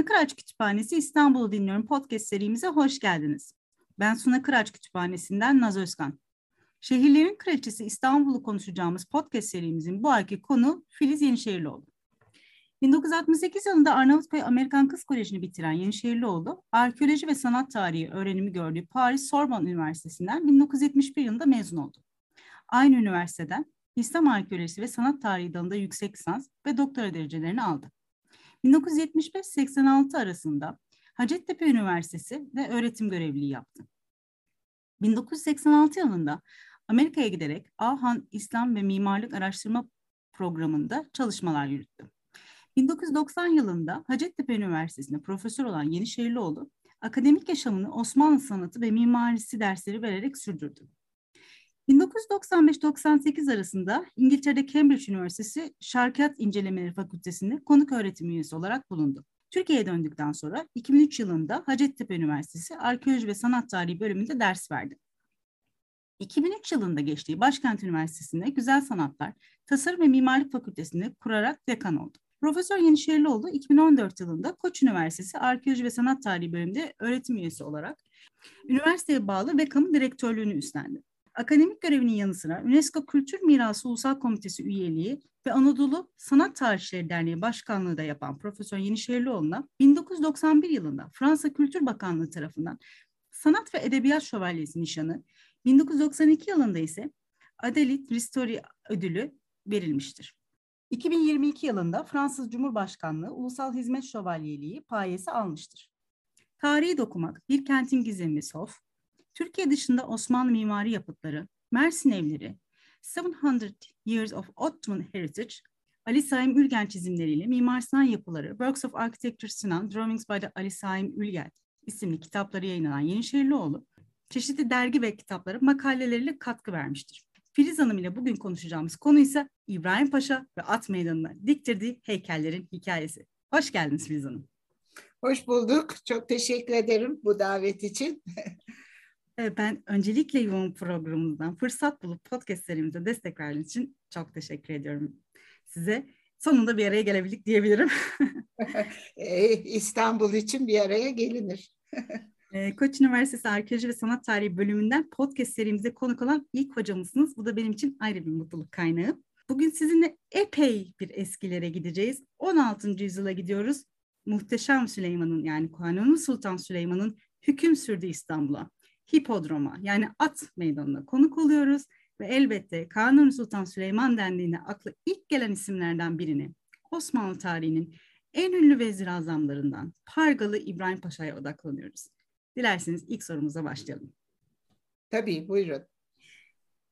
Suna Kıraç Kütüphanesi İstanbul'u dinliyorum podcast serimize hoş geldiniz. Ben Suna Kıraç Kütüphanesi'nden Naz Özkan. Şehirlerin Kraliçesi İstanbul'u konuşacağımız podcast serimizin bu ayki konu Filiz Yenişehirlioğlu. 1968 yılında Arnavutköy Amerikan Kız Koleji'ni bitiren Yenişehirlioğlu, arkeoloji ve sanat tarihi öğrenimi gördüğü Paris Sorbonne Üniversitesi'nden 1971 yılında mezun oldu. Aynı üniversiteden İslam arkeolojisi ve sanat tarihi dalında yüksek lisans ve doktora derecelerini aldı. 1975-86 arasında Hacettepe Üniversitesi ve öğretim görevliliği yaptı. 1986 yılında Amerika'ya giderek Ahan İslam ve Mimarlık Araştırma Programı'nda çalışmalar yürüttü. 1990 yılında Hacettepe Üniversitesi'nde profesör olan Yenişehirlioğlu, akademik yaşamını Osmanlı sanatı ve mimarisi dersleri vererek sürdürdü. 1995-98 arasında İngiltere'de Cambridge Üniversitesi Şarkiyat İncelemeleri Fakültesi'nde konuk öğretim üyesi olarak bulundu. Türkiye'ye döndükten sonra 2003 yılında Hacettepe Üniversitesi Arkeoloji ve Sanat Tarihi bölümünde ders verdi. 2003 yılında geçtiği Başkent Üniversitesi'nde Güzel Sanatlar, Tasarım ve Mimarlık Fakültesi'nde kurarak dekan oldu. Profesör Yenişehirlioğlu 2014 yılında Koç Üniversitesi Arkeoloji ve Sanat Tarihi bölümünde öğretim üyesi olarak üniversiteye bağlı VEKAM direktörlüğünü üstlendi. Akademik görevinin yanı sıra UNESCO Kültür Mirası Ulusal Komitesi üyeliği ve Anadolu Sanat Tarihçileri Derneği Başkanlığı da yapan Profesör Yenişehirlioğlu'na 1991 yılında Fransa Kültür Bakanlığı tarafından Sanat ve Edebiyat Şövalyesi nişanı, 1992 yılında ise Adelit Ristori ödülü verilmiştir. 2022 yılında Fransız Cumhurbaşkanlığı Ulusal Hizmet Şövalyeliği payesi almıştır. Tarihi dokumak, bir kentin gizemi Sof, Türkiye dışında Osmanlı mimari yapıtları, Mersin evleri, 700 Years of Ottoman Heritage, Ali Saim Ülgen çizimleriyle Mimar Sinan yapıları, Works of Architecture Sinan, Drawings by the Ali Saim Ülgen isimli kitapları yayınlanan Yenişehirlioğlu, çeşitli dergi ve kitaplara makaleleriyle katkı vermiştir. Filiz Hanım ile bugün konuşacağımız konu ise İbrahim Paşa ve At Meydanı'na diktirdiği heykellerin hikayesi. Hoş geldiniz Filiz Hanım. Hoş bulduk. Çok teşekkür ederim bu davet için. Ben öncelikle yoğun programımızdan fırsat bulup podcast serimize destek verdiğiniz için çok teşekkür ediyorum size. Sonunda bir araya gelebildik diyebilirim. İstanbul için bir araya gelinir. Koç Üniversitesi Arkeoloji ve Sanat Tarihi bölümünden podcast serimize konuk olan ilk hocamızsınız. Bu da benim için ayrı bir mutluluk kaynağı. Bugün sizinle epey bir eskilere gideceğiz. 16. yüzyıla gidiyoruz. Muhteşem Süleyman'ın yani Kanuni Sultan Süleyman'ın hüküm sürdüğü İstanbul'a. Hipodroma yani at meydanına konuk oluyoruz ve elbette Kanuni Sultan Süleyman dendiğinde akla ilk gelen isimlerden birini Osmanlı tarihinin en ünlü vezir azamlarından Pargalı İbrahim Paşa'ya odaklanıyoruz. Dilerseniz ilk sorumuza başlayalım. Tabii buyurun.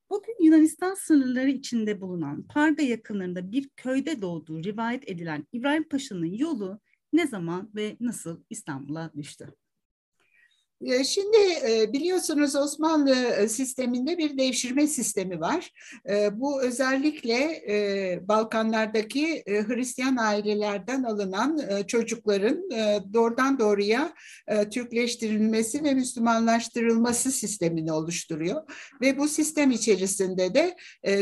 Bugün Yunanistan sınırları içinde bulunan Parga yakınlarında bir köyde doğduğu rivayet edilen İbrahim Paşa'nın yolu ne zaman ve nasıl İstanbul'a düştü? Şimdi biliyorsunuz Osmanlı sisteminde bir devşirme sistemi var. Bu özellikle Balkanlardaki Hristiyan ailelerden alınan çocukların doğrudan doğruya Türkleştirilmesi ve Müslümanlaştırılması sistemini oluşturuyor. Ve bu sistem içerisinde de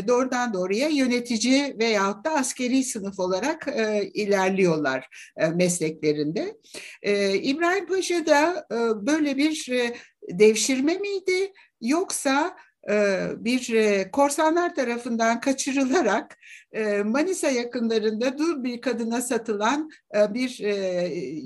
doğrudan doğruya yönetici veyahut da askeri sınıf olarak ilerliyorlar mesleklerinde. İbrahim Paşa da böyle bir bir e, devşirme miydi? Yoksa e, bir e, korsanlar tarafından kaçırılarak Manisa yakınlarında dur bir kadına satılan bir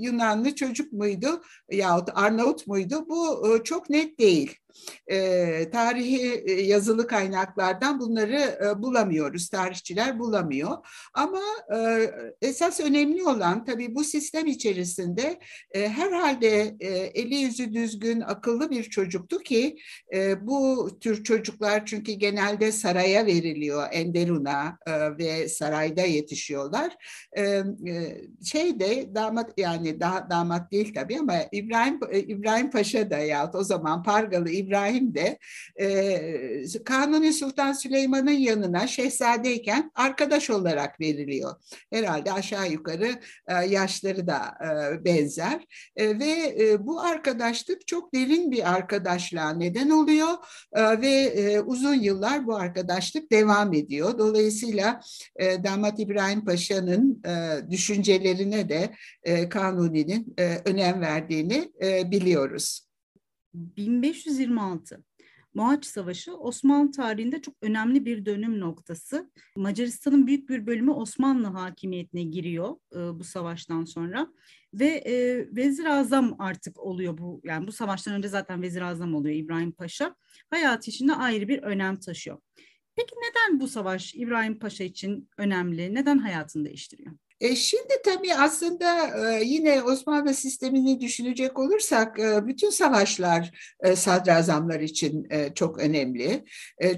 Yunanlı çocuk muydu yahut Arnavut muydu? Bu çok net değil e, tarihi yazılı kaynaklardan bunları e, bulamıyoruz. Tarihçiler bulamıyor. Ama e, esas önemli olan tabii bu sistem içerisinde e, herhalde e, eli yüzü düzgün, akıllı bir çocuktu ki e, bu tür çocuklar çünkü genelde saraya veriliyor, Enderun'a e, ve sarayda yetişiyorlar. E, e, şeyde damat yani daha damat değil tabii ama İbrahim İbrahim Paşa da ya o zaman Pargalı İbrahim de e, Kanuni Sultan Süleyman'ın yanına şehzadeyken arkadaş olarak veriliyor. Herhalde aşağı yukarı e, yaşları da e, benzer e, ve e, bu arkadaşlık çok derin bir arkadaşlığa neden oluyor e, ve e, uzun yıllar bu arkadaşlık devam ediyor. Dolayısıyla e, Damat İbrahim Paşa'nın e, düşüncelerine de e, Kanuni'nin e, önem verdiğini e, biliyoruz. 1526 Mohaç Savaşı Osmanlı tarihinde çok önemli bir dönüm noktası. Macaristan'ın büyük bir bölümü Osmanlı hakimiyetine giriyor e, bu savaştan sonra ve e, Vezir Azam artık oluyor bu yani bu savaştan önce zaten Vezir Azam oluyor İbrahim Paşa. Hayatı içinde ayrı bir önem taşıyor. Peki neden bu savaş İbrahim Paşa için önemli? Neden hayatını değiştiriyor? E şimdi tabii aslında e, yine Osmanlı sistemini düşünecek olursak e, bütün savaşlar e, sadrazamlar için çok önemli.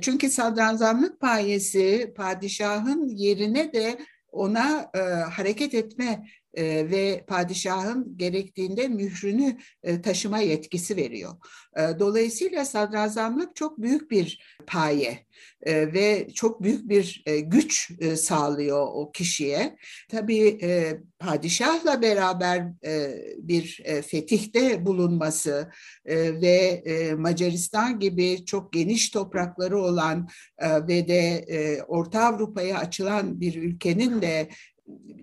Çünkü sadrazamlık payesi padişahın yerine de ona hareket etme ve padişahın gerektiğinde mührünü taşıma yetkisi veriyor. dolayısıyla sadrazamlık çok büyük bir paye e, ve çok büyük bir e, güç e, sağlıyor o kişiye. Tabii e, padişahla beraber e, bir e, fetihte bulunması e, ve e, Macaristan gibi çok geniş toprakları olan e, ve de e, Orta Avrupa'ya açılan bir ülkenin de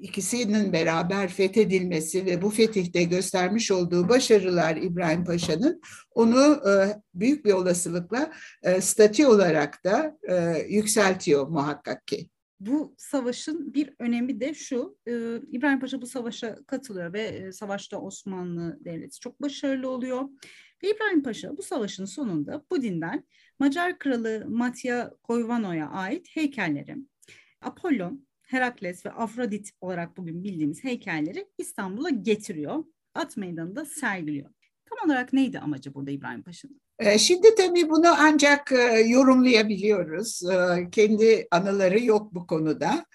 ikisinin beraber fethedilmesi ve bu fetihte göstermiş olduğu başarılar İbrahim Paşa'nın onu e, büyük bir olasılıkla e, statü olarak da e, yükseltiyor muhakkak ki. Bu savaşın bir önemi de şu, İbrahim Paşa bu savaşa katılıyor ve savaşta Osmanlı Devleti çok başarılı oluyor. Ve İbrahim Paşa bu savaşın sonunda Budin'den Macar Kralı Matya Koivano'ya ait heykelleri, Apollon, Herakles ve Afrodit olarak bugün bildiğimiz heykelleri İstanbul'a getiriyor. At meydanında sergiliyor. Tam olarak neydi amacı burada İbrahim Paşa'nın? Ee, şimdi tabii bunu ancak e, yorumlayabiliyoruz. Ee, kendi anıları yok bu konuda.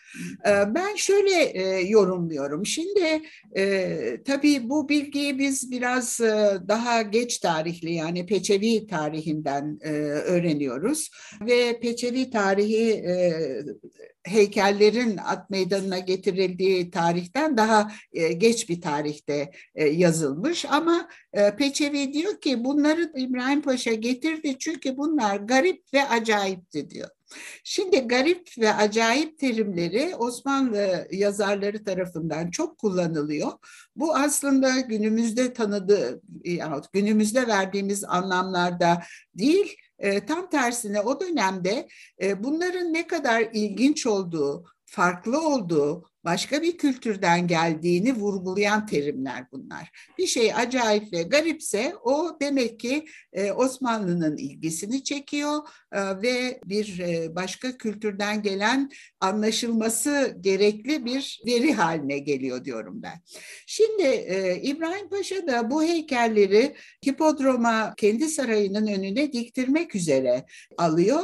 Ben şöyle e, yorumluyorum. Şimdi e, tabii bu bilgiyi biz biraz daha geç tarihli yani Peçevi tarihinden öğreniyoruz. Ve Peçevi tarihi heykellerin at meydanına getirildiği tarihten daha geç bir tarihte yazılmış. Ama Peçevi diyor ki bunları İbrahim Paşa getirdi çünkü bunlar garip ve acayipti diyor. Şimdi garip ve acayip terimleri Osmanlı yazarları tarafından çok kullanılıyor. Bu aslında günümüzde tanıdığı, günümüzde verdiğimiz anlamlarda değil, e, tam tersine o dönemde e, bunların ne kadar ilginç olduğu, farklı olduğu, başka bir kültürden geldiğini vurgulayan terimler bunlar. Bir şey acayip ve garipse o demek ki e, Osmanlı'nın ilgisini çekiyor e, ve bir e, başka kültürden gelen anlaşılması gerekli bir veri haline geliyor diyorum ben. Şimdi İbrahim Paşa da bu heykelleri hipodroma kendi sarayının önüne diktirmek üzere alıyor.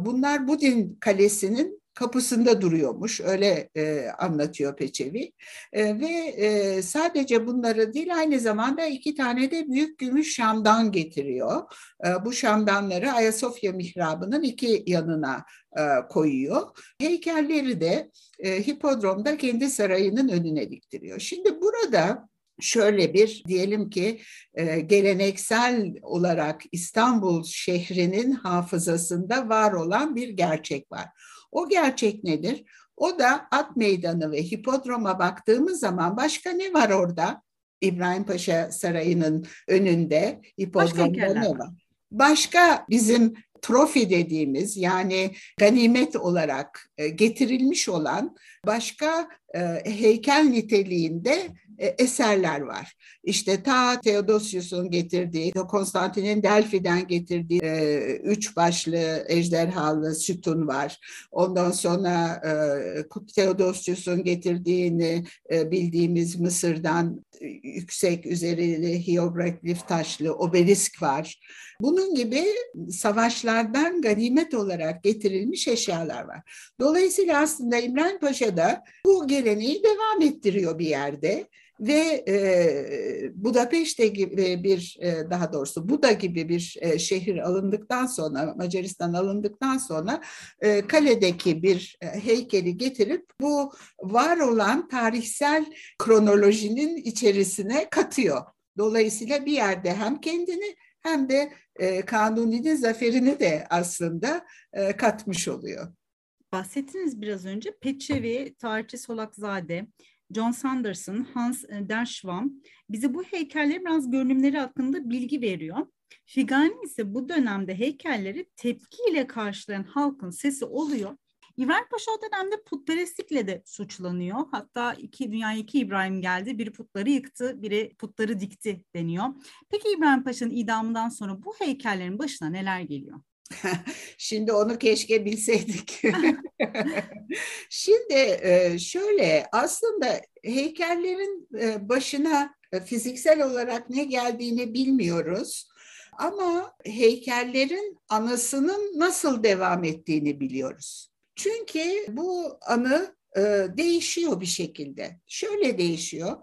Bunlar Budin Kalesi'nin kapısında duruyormuş öyle e, anlatıyor Peçevi e, ve e, sadece bunları değil aynı zamanda iki tane de büyük gümüş şamdan getiriyor. E, bu şamdanları Ayasofya mihrabının iki yanına e, koyuyor. Heykelleri de e, hipodromda kendi sarayının önüne diktiriyor. Şimdi burada şöyle bir diyelim ki e, geleneksel olarak İstanbul şehrinin hafızasında var olan bir gerçek var. O gerçek nedir? O da at meydanı ve hipodroma baktığımız zaman başka ne var orada? İbrahim Paşa Sarayı'nın önünde hipodromda ne var? Başka bizim trofi dediğimiz yani ganimet olarak e, getirilmiş olan başka e, heykel niteliğinde eserler var. İşte ta Theodosius'un getirdiği, Konstantin'in Delphi'den getirdiği e, üç başlı ejderhalı sütun var. Ondan sonra e, Theodosius'un getirdiğini e, bildiğimiz Mısır'dan e, yüksek üzerinde hieroglif taşlı obelisk var. Bunun gibi savaşlardan ganimet olarak getirilmiş eşyalar var. Dolayısıyla aslında İbrahim Paşa da bu geleneği devam ettiriyor bir yerde. Ve e, Budapeşte gibi bir e, daha doğrusu Buda gibi bir e, şehir alındıktan sonra Macaristan alındıktan sonra e, kaledeki bir e, heykeli getirip bu var olan tarihsel kronolojinin içerisine katıyor. Dolayısıyla bir yerde hem kendini hem de e, Kanuni'nin zaferini de aslında e, katmış oluyor. Bahsettiniz biraz önce Peçevi, tarihçi Solakzade, John Sanderson, Hans e, Derschwam bize bu heykellerin biraz görünümleri hakkında bilgi veriyor. Figani ise bu dönemde heykelleri tepkiyle karşılayan halkın sesi oluyor. İbrahim Paşa o dönemde putperestlikle de suçlanıyor. Hatta iki dünyaya iki İbrahim geldi. Biri putları yıktı, biri putları dikti deniyor. Peki İbrahim Paşa'nın idamından sonra bu heykellerin başına neler geliyor? Şimdi onu keşke bilseydik. Şimdi e, şöyle aslında heykellerin e, başına e, fiziksel olarak ne geldiğini bilmiyoruz. Ama heykellerin anısının nasıl devam ettiğini biliyoruz. Çünkü bu anı değişiyor bir şekilde. Şöyle değişiyor.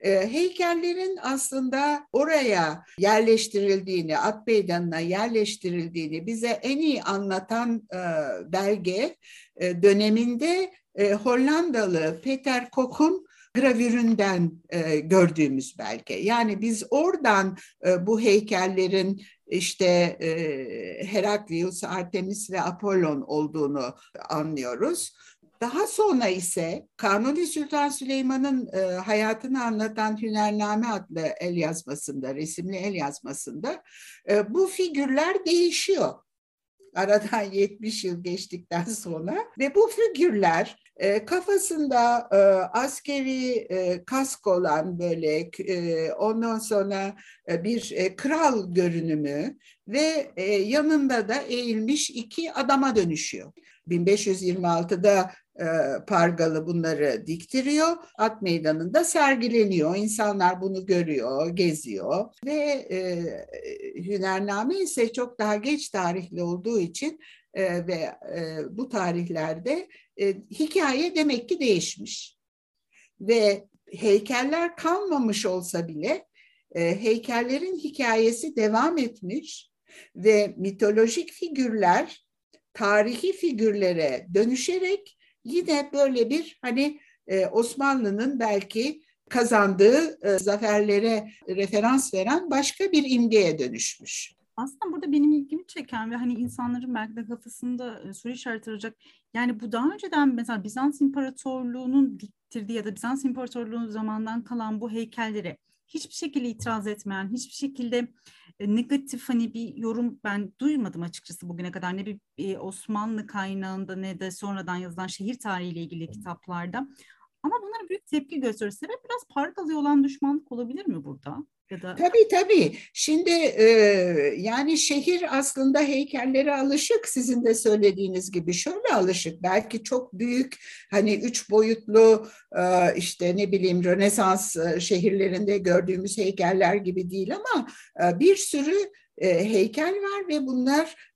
E, heykellerin aslında oraya yerleştirildiğini, at meydanına yerleştirildiğini bize en iyi anlatan e, belge e, döneminde e, Hollandalı Peter Koch'un gravüründen e, gördüğümüz belge. Yani biz oradan e, bu heykellerin işte e, Heraklius, Artemis ve Apollon olduğunu anlıyoruz. Daha sonra ise Kanuni Sultan Süleyman'ın e, hayatını anlatan Hünername adlı el yazmasında, resimli el yazmasında e, bu figürler değişiyor. Aradan 70 yıl geçtikten sonra ve bu figürler e, kafasında e, askeri e, kask olan böyle e, ondan sonra e, bir e, kral görünümü ve e, yanında da eğilmiş iki adama dönüşüyor. 1526'da e, Pargalı bunları diktiriyor. At meydanında sergileniyor. İnsanlar bunu görüyor, geziyor ve e, Hünername ise çok daha geç tarihli olduğu için e, ve e, bu tarihlerde e, hikaye demek ki değişmiş. Ve heykeller kalmamış olsa bile e, heykellerin hikayesi devam etmiş ve mitolojik figürler tarihi figürlere dönüşerek yine böyle bir hani e, Osmanlı'nın belki kazandığı e, zaferlere referans veren başka bir imgeye dönüşmüş. Aslında burada benim ilgimi çeken ve hani insanların belki de kafasında e, soru işareti arayacak. Yani bu daha önceden mesela Bizans İmparatorluğu'nun diktirdiği ya da Bizans İmparatorluğu zamandan kalan bu heykelleri hiçbir şekilde itiraz etmeyen, hiçbir şekilde e, negatif hani bir yorum ben duymadım açıkçası bugüne kadar ne bir e, Osmanlı kaynağında ne de sonradan yazılan şehir tarihiyle ilgili kitaplarda. Ama bunlara büyük tepki gösteriyor. Sebep biraz pargalıya olan düşmanlık olabilir mi burada? Ya da... Tabii tabii. Şimdi e, yani şehir aslında heykellere alışık sizin de söylediğiniz gibi. Şöyle alışık. Belki çok büyük hani üç boyutlu e, işte ne bileyim Rönesans e, şehirlerinde gördüğümüz heykeller gibi değil ama e, bir sürü e, heykel var ve bunlar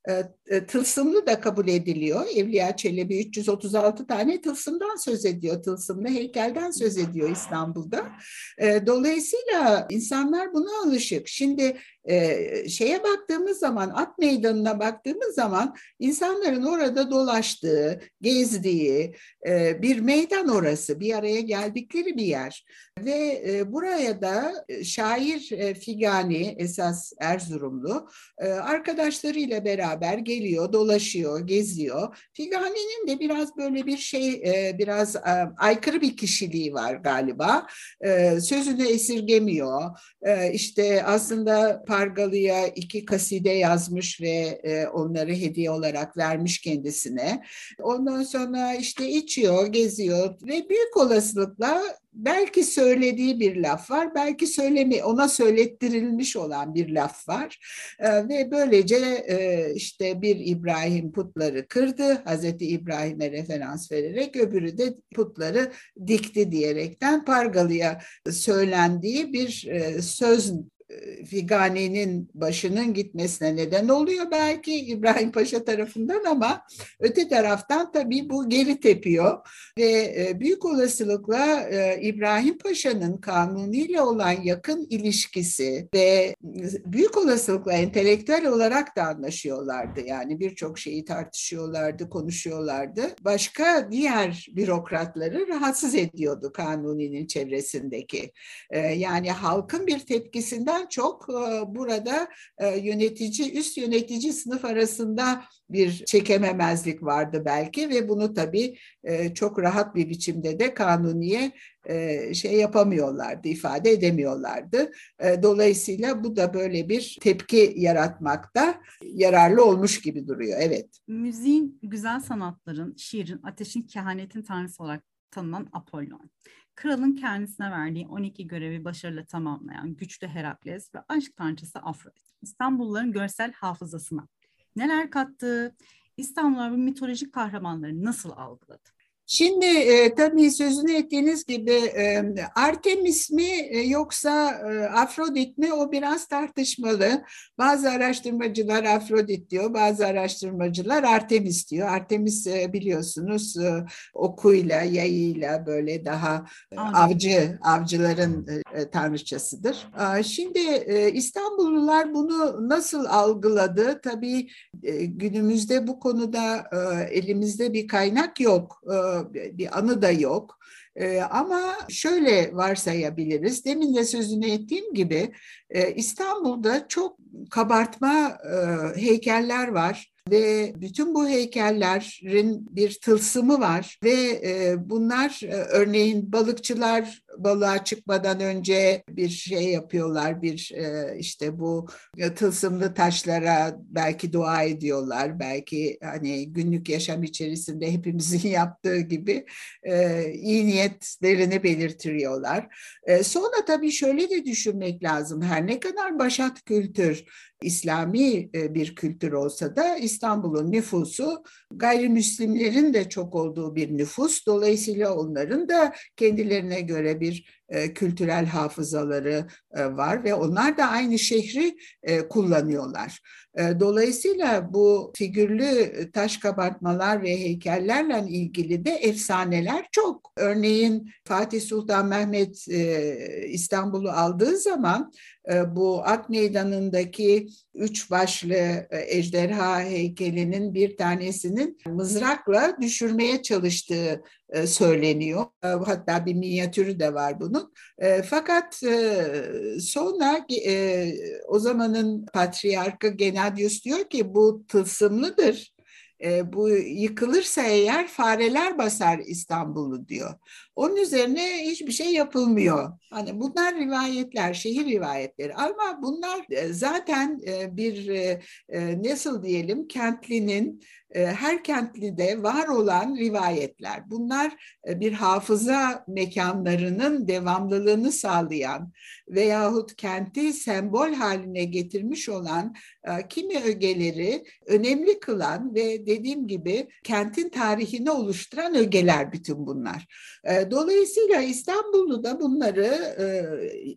tılsımlı da kabul ediliyor. Evliya Çelebi 336 tane tılsımdan söz ediyor, tılsımlı heykelden söz ediyor İstanbul'da. E, dolayısıyla insanlar buna alışık. Şimdi şeye baktığımız zaman, at meydanına baktığımız zaman insanların orada dolaştığı, gezdiği bir meydan orası, bir araya geldikleri bir yer. Ve buraya da şair Figani, esas Erzurumlu, arkadaşlarıyla beraber beraber geliyor, dolaşıyor, geziyor. Figani'nin de biraz böyle bir şey, e, biraz e, aykırı bir kişiliği var galiba. E, sözünü esirgemiyor. İşte aslında Pargalı'ya iki kaside yazmış ve onları hediye olarak vermiş kendisine. Ondan sonra işte içiyor, geziyor ve büyük olasılıkla belki söylediği bir laf var, belki söyleme ona söylettirilmiş olan bir laf var. E, ve böylece e, işte bir İbrahim putları kırdı, Hazreti İbrahim'e referans vererek öbürü de putları dikti diyerekten Pargalı'ya söylendiği bir e, söz Figani'nin başının gitmesine neden oluyor belki İbrahim Paşa tarafından ama öte taraftan tabii bu geri tepiyor ve e, büyük olasılıkla e, İbrahim Paşa'nın Kanuni ile olan yakın ilişkisi ve büyük olasılıkla entelektüel olarak da anlaşıyorlardı. Yani birçok şeyi tartışıyorlardı, konuşuyorlardı. Başka diğer bürokratları rahatsız ediyordu Kanuni'nin çevresindeki. E, yani halkın bir tepkisinden çok burada yönetici, üst yönetici sınıf arasında bir çekememezlik vardı belki ve bunu tabii çok rahat bir biçimde de kanuniye şey yapamıyorlardı, ifade edemiyorlardı. Dolayısıyla bu da böyle bir tepki yaratmakta yararlı olmuş gibi duruyor. Evet. Müziğin, güzel sanatların, şiirin, ateşin, kehanetin tanrısı olarak tanınan Apollon. Kralın kendisine verdiği 12 görevi başarıyla tamamlayan güçlü Herakles ve aşk tanrıçısı Afrodit. İstanbulluların görsel hafızasına neler kattı? İstanbullular bu mitolojik kahramanları nasıl algıladı? Şimdi e, tabii sözünü ettiğiniz gibi e, Artemis mi e, yoksa e, Afrodit mi o biraz tartışmalı. Bazı araştırmacılar Afrodit diyor, bazı araştırmacılar Artemis diyor. Artemis e, biliyorsunuz e, okuyla, yayıyla böyle daha e, avcı, avcıların e, tanrıçasıdır. E, şimdi e, İstanbullular bunu nasıl algıladı? Tabii e, günümüzde bu konuda e, elimizde bir kaynak yok. E, bir anı da yok. E, ama şöyle varsayabiliriz. Demin de sözünü ettiğim gibi e, İstanbul'da çok kabartma e, heykeller var ve bütün bu heykellerin bir tılsımı var ve e, bunlar örneğin balıkçılar balığa çıkmadan önce bir şey yapıyorlar bir e, işte bu tılsımlı taşlara belki dua ediyorlar belki hani günlük yaşam içerisinde hepimizin yaptığı gibi e, iyi niyetlerini belirtiyorlar. E, sonra tabii şöyle de düşünmek lazım her ne kadar başat kültür İslami bir kültür olsa da İstanbul'un nüfusu gayrimüslimlerin de çok olduğu bir nüfus. Dolayısıyla onların da kendilerine göre bir mesmo e, kültürel hafızaları e, var ve onlar da aynı şehri e, kullanıyorlar. Dolayısıyla bu figürlü taş kabartmalar ve heykellerle ilgili de efsaneler çok. Örneğin Fatih Sultan Mehmet İstanbul'u aldığı zaman bu At Meydanı'ndaki üç başlı e, ejderha heykelinin bir tanesinin mızrakla düşürmeye çalıştığı söyleniyor. Hatta bir minyatürü de var bunun. Fakat sonra o zamanın patriarkı Genadius diyor ki bu tılsımlıdır e, bu yıkılırsa eğer fareler basar İstanbul'u diyor. Onun üzerine hiçbir şey yapılmıyor. Hani bunlar rivayetler, şehir rivayetleri ama bunlar e, zaten e, bir e, nasıl diyelim kentlinin her kentlide var olan rivayetler. Bunlar bir hafıza mekanlarının devamlılığını sağlayan veyahut kenti sembol haline getirmiş olan kimi ögeleri önemli kılan ve dediğim gibi kentin tarihini oluşturan ögeler bütün bunlar. Dolayısıyla İstanbul'da da bunları e,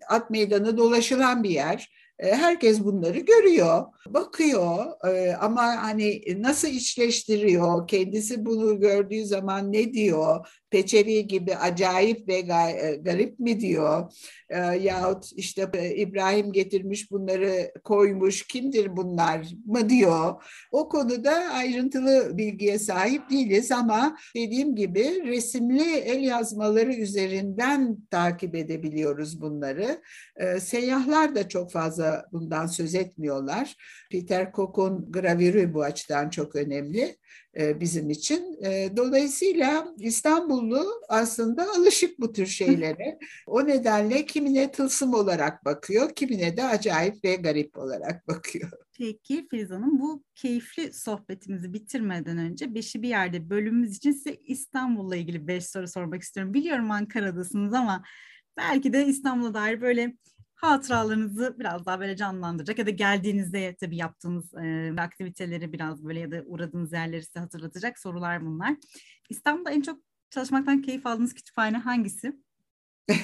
at meydanı dolaşılan bir yer. E, herkes bunları görüyor, bakıyor e, ama hani nasıl içleştiriyor, kendisi bunu gördüğü zaman ne diyor, peçeli gibi acayip ve e, garip mi diyor yahut işte İbrahim getirmiş bunları koymuş kimdir bunlar mı diyor. O konuda ayrıntılı bilgiye sahip değiliz ama dediğim gibi resimli el yazmaları üzerinden takip edebiliyoruz bunları. Seyyahlar da çok fazla bundan söz etmiyorlar. Peter Koch'un gravürü bu açıdan çok önemli. E, bizim için. E, dolayısıyla İstanbullu aslında alışık bu tür şeylere. O nedenle kimine tılsım olarak bakıyor, kimine de acayip ve garip olarak bakıyor. Peki Filiz Hanım bu keyifli sohbetimizi bitirmeden önce Beşi bir yerde bölümümüz için size İstanbul'la ilgili beş soru sormak istiyorum. Biliyorum Ankara'dasınız ama belki de İstanbul'a dair böyle hatıralarınızı biraz daha böyle canlandıracak ya da geldiğinizde tabii yaptığınız e, aktiviteleri biraz böyle ya da uğradığınız yerleri size hatırlatacak sorular bunlar. İstanbul'da en çok çalışmaktan keyif aldığınız kütüphane hangisi?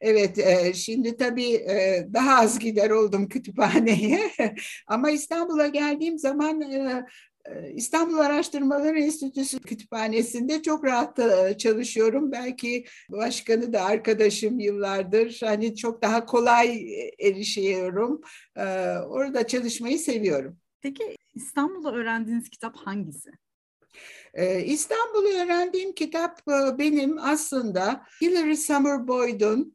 evet, e, şimdi tabii e, daha az gider oldum kütüphaneye. Ama İstanbul'a geldiğim zaman e, İstanbul Araştırmaları Enstitüsü Kütüphanesi'nde çok rahat çalışıyorum. Belki başkanı da arkadaşım yıllardır. Hani çok daha kolay erişiyorum. Orada çalışmayı seviyorum. Peki İstanbul'da öğrendiğiniz kitap hangisi? İstanbul'u öğrendiğim kitap benim aslında Hilary Summer Boyd'un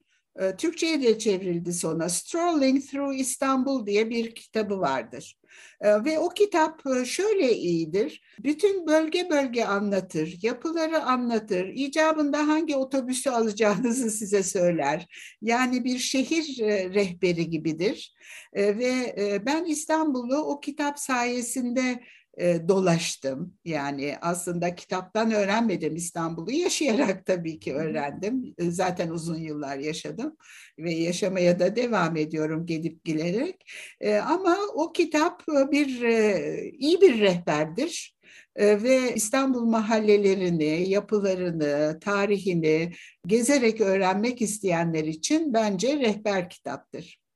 Türkçe'ye de çevrildi sonra Strolling Through Istanbul diye bir kitabı vardır. Ve o kitap şöyle iyidir. Bütün bölge bölge anlatır, yapıları anlatır, icabında hangi otobüsü alacağınızı size söyler. Yani bir şehir rehberi gibidir. Ve ben İstanbul'u o kitap sayesinde e, dolaştım. Yani aslında kitaptan öğrenmedim İstanbul'u. Yaşayarak tabii ki öğrendim. E, zaten uzun yıllar yaşadım ve yaşamaya da devam ediyorum gelip gelerek. E, ama o kitap bir iyi bir rehberdir ve İstanbul mahallelerini, yapılarını, tarihini gezerek öğrenmek isteyenler için bence rehber kitaptır.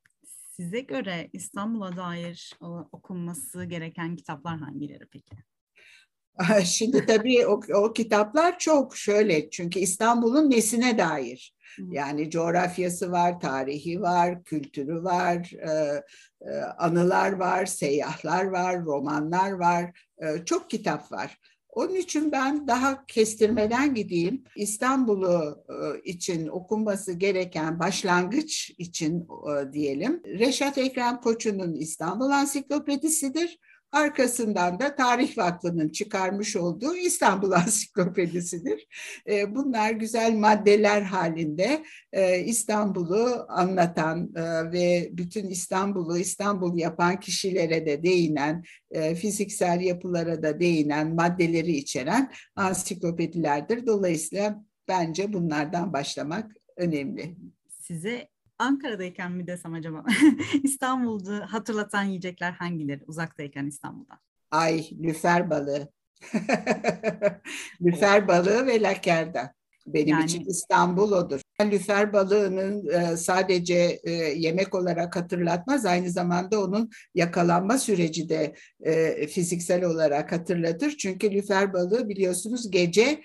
Size göre İstanbul'a dair okunması gereken kitaplar hangileri peki? Şimdi tabii o, o kitaplar çok şöyle çünkü İstanbul'un nesine dair. Yani coğrafyası var, tarihi var, kültürü var, e, e, anılar var, seyyahlar var, romanlar var, e, çok kitap var. Onun için ben daha kestirmeden gideyim. İstanbul'u e, için okunması gereken başlangıç için e, diyelim. Reşat Ekrem Koçu'nun İstanbul Ansiklopedisidir. Arkasından da Tarih Vakfı'nın çıkarmış olduğu İstanbul Ansiklopedisidir. E, bunlar güzel maddeler halinde e, İstanbul'u anlatan e, ve bütün İstanbul'u İstanbul yapan kişilere de değinen, fiziksel yapılara da değinen maddeleri içeren ansiklopedilerdir. Dolayısıyla bence bunlardan başlamak önemli. Size Ankara'dayken mi desem acaba? İstanbul'da hatırlatan yiyecekler hangileri uzaktayken İstanbul'da? Ay, lüfer balığı. lüfer balığı ve lakerda. Benim yani, için İstanbul odur. Lüfer balığının e, sadece e, yemek olarak hatırlatmaz, aynı zamanda onun yakalanma süreci de e, fiziksel olarak hatırlatır. Çünkü lüfer balığı biliyorsunuz gece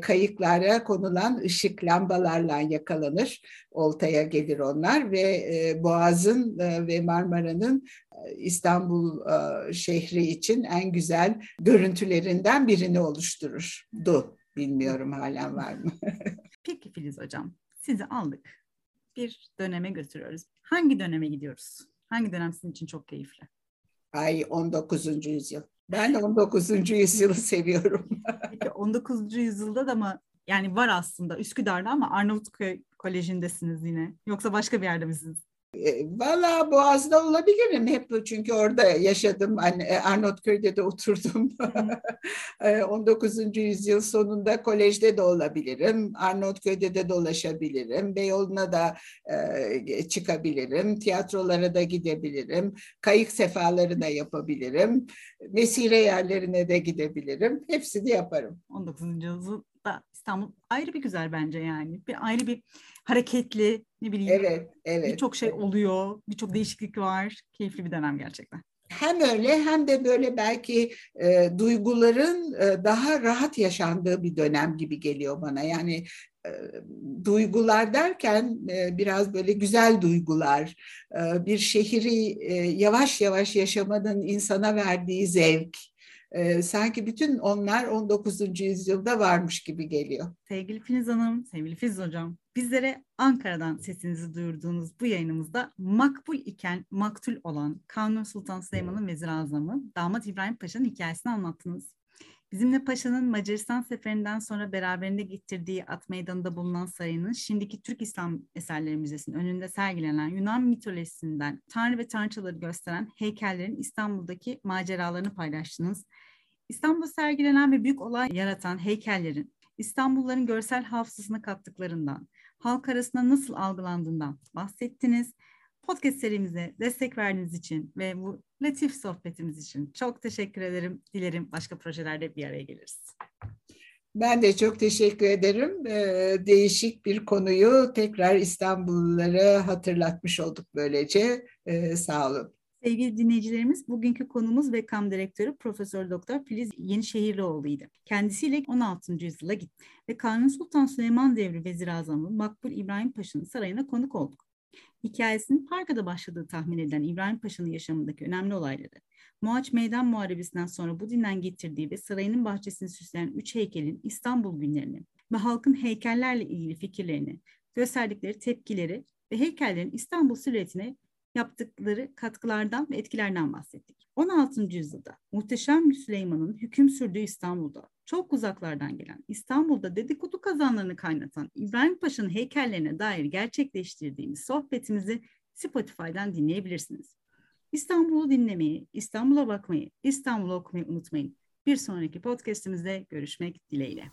kayıklara konulan ışık lambalarla yakalanır. Oltaya gelir onlar ve Boğaz'ın ve Marmara'nın İstanbul şehri için en güzel görüntülerinden birini oluştururdu. Bilmiyorum halen var mı? Peki Filiz Hocam, sizi aldık. Bir döneme götürüyoruz. Hangi döneme gidiyoruz? Hangi dönem sizin için çok keyifli? Ay 19. yüzyıl. Ben 19. yüzyılı seviyorum. Peki 19. yüzyılda da mı yani var aslında Üsküdar'da ama Arnavutköy Koleji'ndesiniz yine. Yoksa başka bir yerde misiniz? E, Valla Boğaz'da olabilirim hep çünkü orada yaşadım. Hani e, Arnavutköy'de de oturdum. 19. E, yüzyıl sonunda kolejde de olabilirim. Arnavutköy'de de dolaşabilirim. Beyoğlu'na da çıkabilirim. Tiyatrolara da gidebilirim. Kayık sefaları da yapabilirim. Mesire yerlerine de gidebilirim. Hepsini yaparım. 19. yüzyıl da İstanbul ayrı bir güzel bence yani. Bir ayrı bir hareketli ne bileyim. Evet, evet. Birçok şey oluyor, birçok değişiklik var. Keyifli bir dönem gerçekten. Hem öyle hem de böyle belki e, duyguların e, daha rahat yaşandığı bir dönem gibi geliyor bana. Yani e, duygular derken e, biraz böyle güzel duygular, e, bir şehri e, yavaş yavaş yaşamanın insana verdiği zevk, e, sanki bütün onlar 19. yüzyılda varmış gibi geliyor. Sevgili Filiz Hanım, sevgili Filiz Hocam, bizlere Ankara'dan sesinizi duyurduğunuz bu yayınımızda makbul iken maktul olan Kanuni Sultan Süleyman'ın vezir azamı Damat İbrahim Paşa'nın hikayesini anlattınız. Bizimle Paşa'nın Macaristan seferinden sonra beraberinde getirdiği at meydanında bulunan sarayının şimdiki Türk İslam Eserleri Müzesi'nin önünde sergilenen Yunan mitolojisinden tanrı ve tanrıçaları gösteren heykellerin İstanbul'daki maceralarını paylaştınız. İstanbul'da sergilenen ve büyük olay yaratan heykellerin İstanbulluların görsel hafızasına kattıklarından, halk arasında nasıl algılandığından bahsettiniz. Podcast serimize destek verdiğiniz için ve bu latif sohbetimiz için çok teşekkür ederim. Dilerim başka projelerde bir araya geliriz. Ben de çok teşekkür ederim. Ee, değişik bir konuyu tekrar İstanbullulara hatırlatmış olduk böylece. Ee, sağ olun. Sevgili dinleyicilerimiz, bugünkü konumuz ve kam direktörü Profesör Doktor Filiz Yenişehirlioğlu'ydu. Kendisiyle 16. yüzyıla gitti ve Kanuni Sultan Süleyman Devri Vezir Azamı Makbul İbrahim Paşa'nın sarayına konuk olduk. Hikayesinin Parka'da başladığı tahmin edilen İbrahim Paşa'nın yaşamındaki önemli olayları, Muaç Meydan Muharebesi'nden sonra bu dinden getirdiği ve sarayının bahçesini süsleyen üç heykelin İstanbul günlerini ve halkın heykellerle ilgili fikirlerini, gösterdikleri tepkileri ve heykellerin İstanbul silüetine yaptıkları katkılardan ve etkilerden bahsettik. 16. yüzyılda Muhteşem Süleyman'ın hüküm sürdüğü İstanbul'da çok uzaklardan gelen İstanbul'da dedikodu kazanlarını kaynatan İbrahim Paşa'nın heykellerine dair gerçekleştirdiğimiz sohbetimizi Spotify'dan dinleyebilirsiniz. İstanbul'u dinlemeyi, İstanbul'a bakmayı, İstanbul'u okumayı unutmayın. Bir sonraki podcastimizde görüşmek dileğiyle.